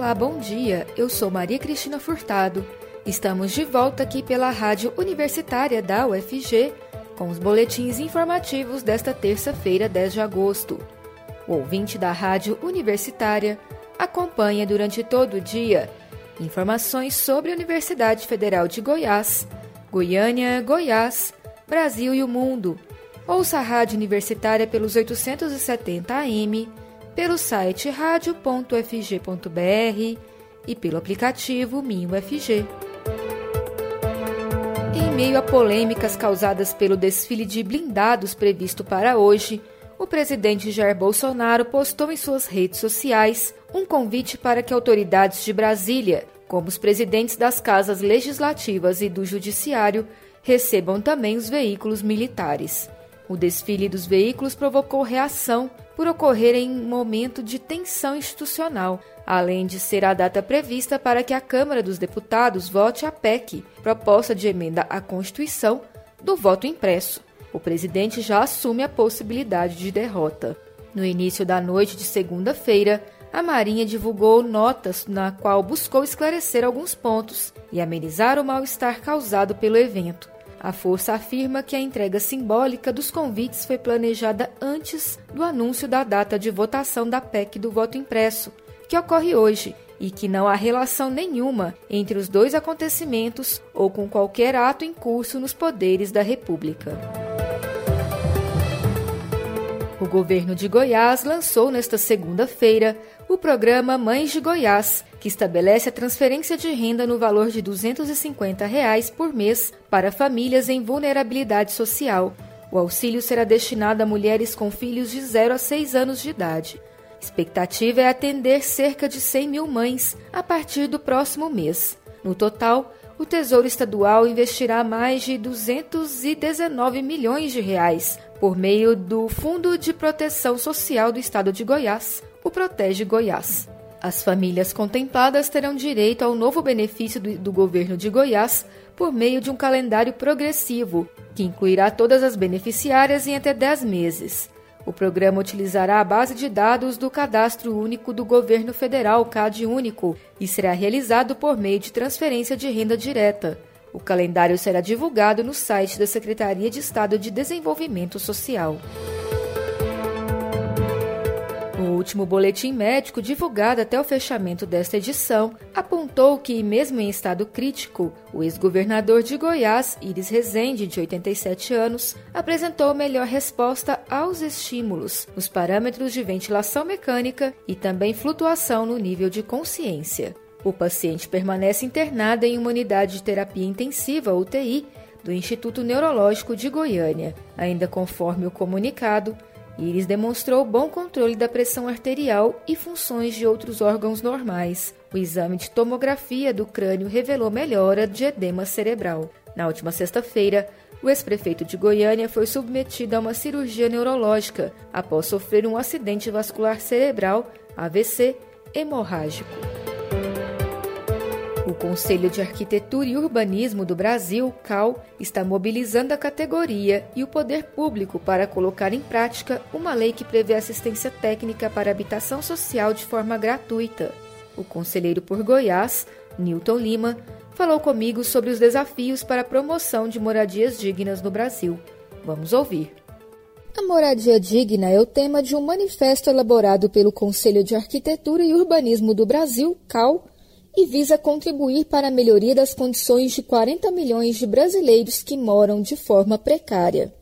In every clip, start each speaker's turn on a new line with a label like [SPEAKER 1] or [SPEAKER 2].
[SPEAKER 1] Olá, bom dia. Eu sou Maria Cristina Furtado. Estamos de volta aqui pela Rádio Universitária da UFG com os boletins informativos desta terça-feira, 10 de agosto. O ouvinte da Rádio Universitária acompanha durante todo o dia informações sobre a Universidade Federal de Goiás, Goiânia, Goiás, Brasil e o mundo. Ouça a Rádio Universitária pelos 870 AM pelo site radio.fg.br e pelo aplicativo MinUFG. Em meio a polêmicas causadas pelo desfile de blindados previsto para hoje, o presidente Jair Bolsonaro postou em suas redes sociais um convite para que autoridades de Brasília, como os presidentes das casas legislativas e do judiciário, recebam também os veículos militares. O desfile dos veículos provocou reação por ocorrer em momento de tensão institucional, além de ser a data prevista para que a Câmara dos Deputados vote a PEC, proposta de emenda à Constituição, do voto impresso. O presidente já assume a possibilidade de derrota. No início da noite de segunda-feira, a Marinha divulgou notas na qual buscou esclarecer alguns pontos e amenizar o mal-estar causado pelo evento. A força afirma que a entrega simbólica dos convites foi planejada antes do anúncio da data de votação da PEC do voto impresso, que ocorre hoje, e que não há relação nenhuma entre os dois acontecimentos ou com qualquer ato em curso nos poderes da República. O governo de Goiás lançou nesta segunda-feira o programa Mães de Goiás, que estabelece a transferência de renda no valor de 250 reais por mês para famílias em vulnerabilidade social. O auxílio será destinado a mulheres com filhos de 0 a 6 anos de idade. Expectativa é atender cerca de 100 mil mães a partir do próximo mês. No total, o Tesouro Estadual investirá mais de 219 milhões de reais por meio do Fundo de Proteção Social do Estado de Goiás, o Protege Goiás. As famílias contempladas terão direito ao novo benefício do, do, governo de Goiás por meio de um calendário progressivo, que incluirá todas as beneficiárias em até 10 meses. O programa utilizará a base de dados do Cadastro Único do Governo Federal, CAD Único, e será realizado por meio de transferência de renda direta. O calendário será divulgado no site da Secretaria de Estado de Desenvolvimento Social. O último boletim médico divulgado até o fechamento desta edição apontou que, mesmo em estado crítico, o ex-governador de Goiás, Iris Rezende, de 87 anos, apresentou melhor resposta aos estímulos nos parâmetros de ventilação mecânica e também flutuação no nível de consciência. O paciente permanece internado em uma unidade de terapia intensiva, UTI, do Instituto Neurológico de Goiânia. Ainda conforme o comunicado, Iris demonstrou bom controle da pressão arterial e funções de outros órgãos normais. O exame de tomografia do crânio revelou melhora de edema cerebral. Na última sexta-feira, o ex-prefeito de Goiânia foi submetido a uma cirurgia neurológica após sofrer um acidente vascular cerebral, AVC, hemorrágico. O Conselho de Arquitetura e Urbanismo do Brasil, CAL, está mobilizando a categoria e o poder público para colocar em prática uma lei que prevê assistência técnica para habitação social de forma gratuita. O conselheiro por Goiás, Newton Lima, falou comigo sobre os desafios para a promoção de moradias dignas no Brasil. Vamos ouvir.
[SPEAKER 2] A moradia digna é o tema de um manifesto elaborado pelo Conselho de Arquitetura e Urbanismo do Brasil, CAL, e visa contribuir para a melhoria das condições de 40 milhões de brasileiros que moram de forma precária.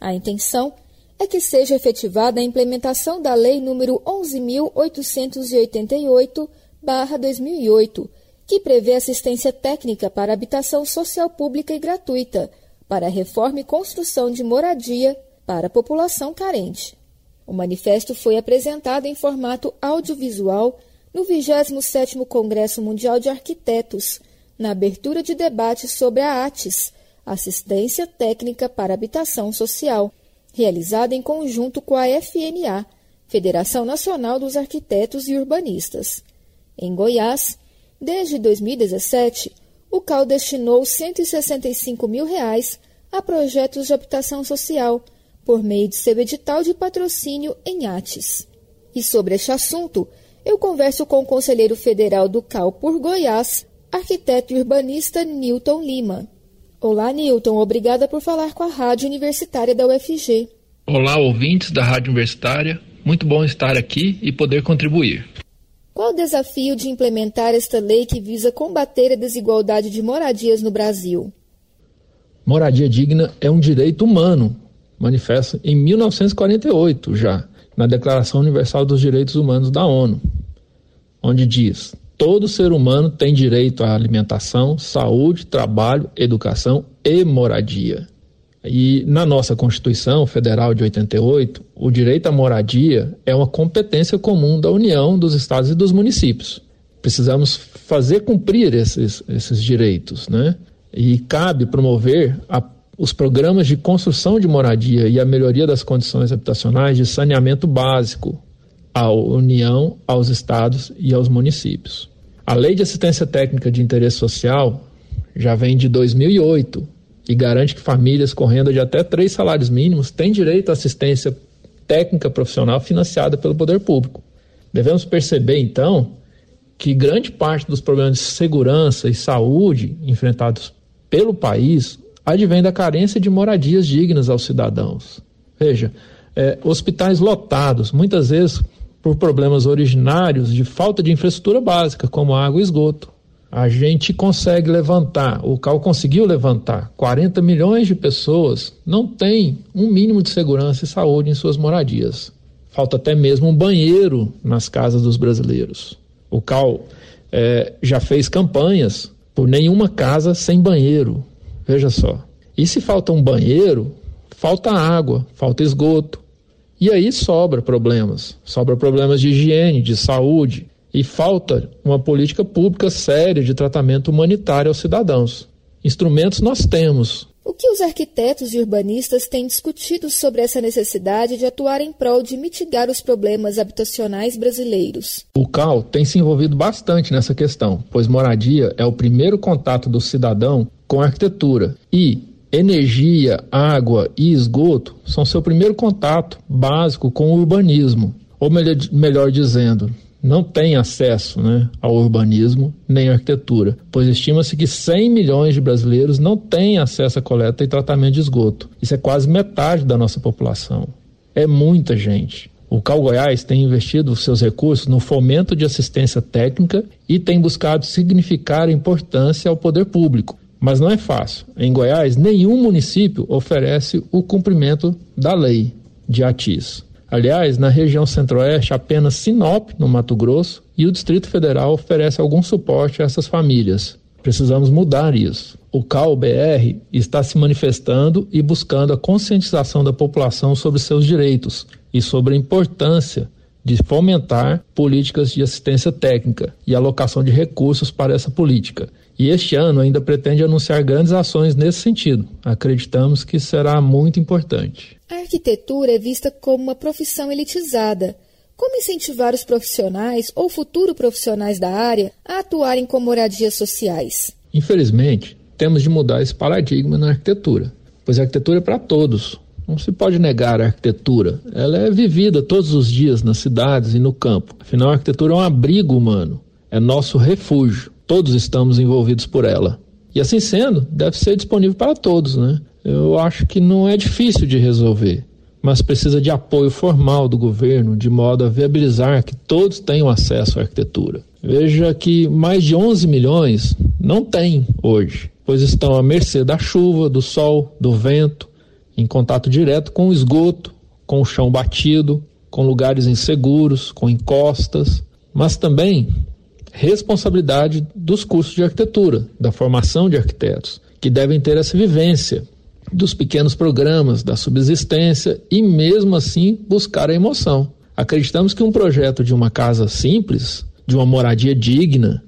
[SPEAKER 2] A intenção é que seja efetivada a implementação da Lei nº 11.888-2008, que prevê assistência técnica para habitação social pública e gratuita, para reforma e construção de moradia para a população carente. O manifesto foi apresentado em formato audiovisual no 27º Congresso Mundial de Arquitetos, na abertura de debate sobre a ATES, Assistência Técnica para Habitação Social, realizada em conjunto com a FNA, Federação Nacional dos Arquitetos e Urbanistas. Em Goiás, desde 2017, o CAL destinou 165 mil reais a projetos de habitação social, por meio de seu edital de patrocínio em ATES. E sobre este assunto, eu converso com o conselheiro federal do CAL por Goiás, arquiteto e urbanista Newton Lima. Olá, Newton. Obrigada por falar com a Rádio Universitária da UFG.
[SPEAKER 3] Olá, ouvintes da Rádio Universitária. Muito bom estar aqui e poder contribuir.
[SPEAKER 2] Qual o desafio de implementar esta lei que visa combater a desigualdade de moradias no Brasil?
[SPEAKER 3] Moradia digna é um direito humano, manifesto em 1948 já, na Declaração Universal dos Direitos Humanos da ONU, onde diz: todo ser humano tem direito à alimentação, saúde, trabalho, educação e moradia. E na nossa Constituição Federal de 88, o direito à moradia é uma competência comum da União, dos estados e dos municípios. Precisamos fazer cumprir esses, esses direitos, né? E cabe promover a, os programas de construção de moradia e a melhoria das condições habitacionais de saneamento básico à União, aos estados e aos municípios. A Lei de Assistência Técnica de Interesse Social já vem de 2008 e garante que famílias com renda de até três salários mínimos têm direito à assistência técnica profissional financiada pelo poder público. Devemos perceber, então, que grande parte dos problemas de segurança e saúde enfrentados pelo país advém da carência de moradias dignas aos cidadãos. Veja, é, hospitais lotados, muitas vezes por problemas originários de falta de infraestrutura básica, como água e esgoto a gente consegue levantar, o CAL conseguiu levantar 40 milhões de pessoas não têm um mínimo de segurança e saúde em suas moradias. Falta até mesmo um banheiro nas casas dos brasileiros. O CAL é, já fez campanhas por nenhuma casa sem banheiro. Veja só. E se falta um banheiro, falta água, falta esgoto. E aí sobra problemas. Sobra problemas de higiene, de saúde, e falta uma política pública séria de tratamento humanitário aos cidadãos. Instrumentos nós temos.
[SPEAKER 2] O que os arquitetos e urbanistas têm discutido sobre essa necessidade de atuar em prol de mitigar os problemas habitacionais brasileiros?
[SPEAKER 3] O CAL tem se envolvido bastante nessa questão, pois moradia é o primeiro contato do cidadão com arquitetura e energia, água e esgoto são seu primeiro contato básico com o urbanismo. Ou melhor, melhor dizendo, não tem acesso né, ao urbanismo nem à arquitetura, pois estima-se que 100 milhões de brasileiros não têm acesso à coleta e tratamento de esgoto. Isso é quase metade da nossa população. É muita gente. O Cal Goiás tem investido seus recursos no fomento de assistência técnica e tem buscado significar importância ao poder público. Mas não é fácil. Em Goiás, nenhum município oferece o cumprimento da lei de ATIS. Aliás, na região centro-oeste, apenas Sinop, no Mato Grosso, e o Distrito Federal oferece algum suporte a essas famílias. Precisamos mudar isso. O CAL-BR está se manifestando e buscando a conscientização da população sobre seus direitos e sobre a importância de fomentar políticas de assistência técnica e alocação de recursos para essa política. E este ano ainda pretende anunciar grandes ações nesse sentido. Acreditamos que será muito importante.
[SPEAKER 2] A arquitetura é vista como uma profissão elitizada. Como incentivar os profissionais ou futuros profissionais da área a atuarem com moradias sociais?
[SPEAKER 3] Infelizmente, temos de mudar esse paradigma na arquitetura, pois a arquitetura é para todos. Não se pode negar a arquitetura. Ela é vivida todos os dias nas cidades e no campo. Afinal, a arquitetura é um abrigo humano, é nosso refúgio todos estamos envolvidos por ela. E assim sendo, deve ser disponível para todos, né? Eu acho que não é difícil de resolver, mas precisa de apoio formal do governo, de modo a viabilizar que todos tenham acesso à arquitetura. Veja que mais de 11 milhões não têm hoje, pois estão à mercê da chuva, do sol, do vento, em contato direto com o esgoto, com o chão batido, com lugares inseguros, com encostas, mas também responsabilidade dos cursos de arquitetura, da formação de arquitetos, que devem ter essa vivência dos pequenos programas, da subsistência e, mesmo assim, buscar a emoção. Acreditamos que um projeto de uma casa simples, de uma moradia digna,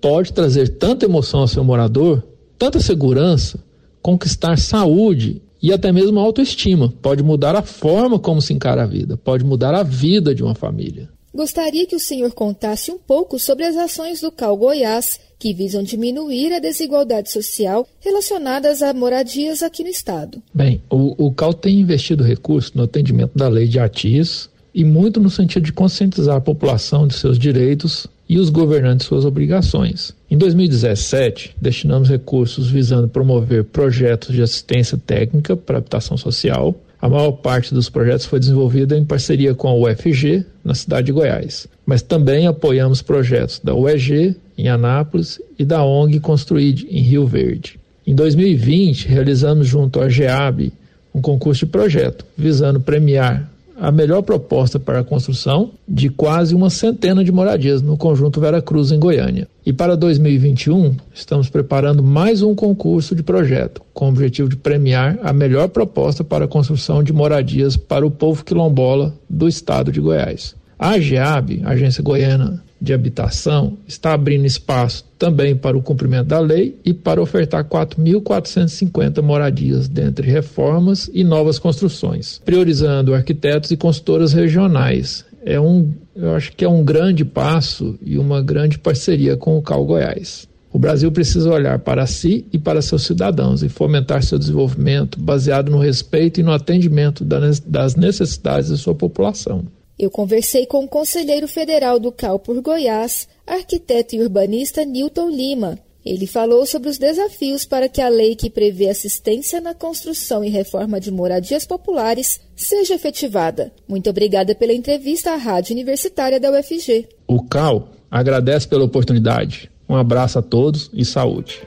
[SPEAKER 3] pode trazer tanta emoção ao seu morador, tanta segurança, conquistar saúde e até mesmo autoestima. Pode mudar a forma como se encara a vida, pode mudar a vida de uma família.
[SPEAKER 2] Gostaria que o senhor contasse um pouco sobre as ações do CAL Goiás que visam diminuir a desigualdade social relacionadas a moradias aqui no estado.
[SPEAKER 3] Bem, o, o CAL tem investido recursos no atendimento da lei de ATIS e muito no sentido de conscientizar a população de seus direitos e os governantes suas obrigações. Em 2017, destinamos recursos visando promover projetos de assistência técnica para habitação social. A maior parte dos projetos foi desenvolvida em parceria com a UFG, na cidade de Goiás. Mas também apoiamos projetos da UEG, em Anápolis, e da ONG Construíde, em Rio Verde. Em 2020, realizamos junto à GEAB um concurso de projeto, visando premiar a melhor proposta para a construção de quase uma centena de moradias no conjunto Vera Cruz, em Goiânia. E para 2021, estamos preparando mais um concurso de projeto, com o objetivo de premiar a melhor proposta para a construção de moradias para o povo quilombola do estado de Goiás. A AGEAB, Agência Goiana de habitação está abrindo espaço também para o cumprimento da lei e para ofertar 4.450 moradias dentre reformas e novas construções, priorizando arquitetos e consultoras regionais. É um, eu acho que é um grande passo e uma grande parceria com o Cal Goiás. O Brasil precisa olhar para si e para seus cidadãos e fomentar seu desenvolvimento baseado no respeito e no atendimento das necessidades da sua população.
[SPEAKER 2] Eu conversei com o conselheiro federal do CAL por Goiás, arquiteto e urbanista Newton Lima. Ele falou sobre os desafios para que a lei que prevê assistência na construção e reforma de moradias populares seja efetivada. Muito obrigada pela entrevista à Rádio Universitária da UFG.
[SPEAKER 3] O CAL agradece pela oportunidade. Um abraço a todos e saúde.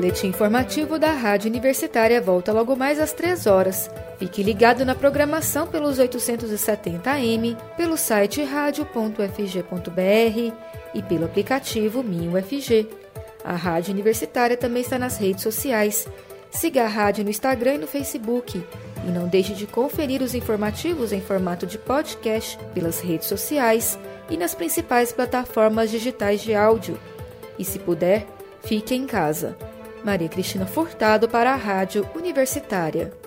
[SPEAKER 1] Boletim informativo da Rádio Universitária volta logo mais às 3 horas. Fique ligado na programação pelos 870 AM, pelo site radio.fg.br e pelo aplicativo MinUFG. A Rádio Universitária também está nas redes sociais. Siga a rádio no Instagram e no Facebook. E não deixe de conferir os informativos em formato de podcast pelas redes sociais e nas principais plataformas digitais de áudio. E se puder, fique em casa. Maria Cristina Furtado para a Rádio Universitária.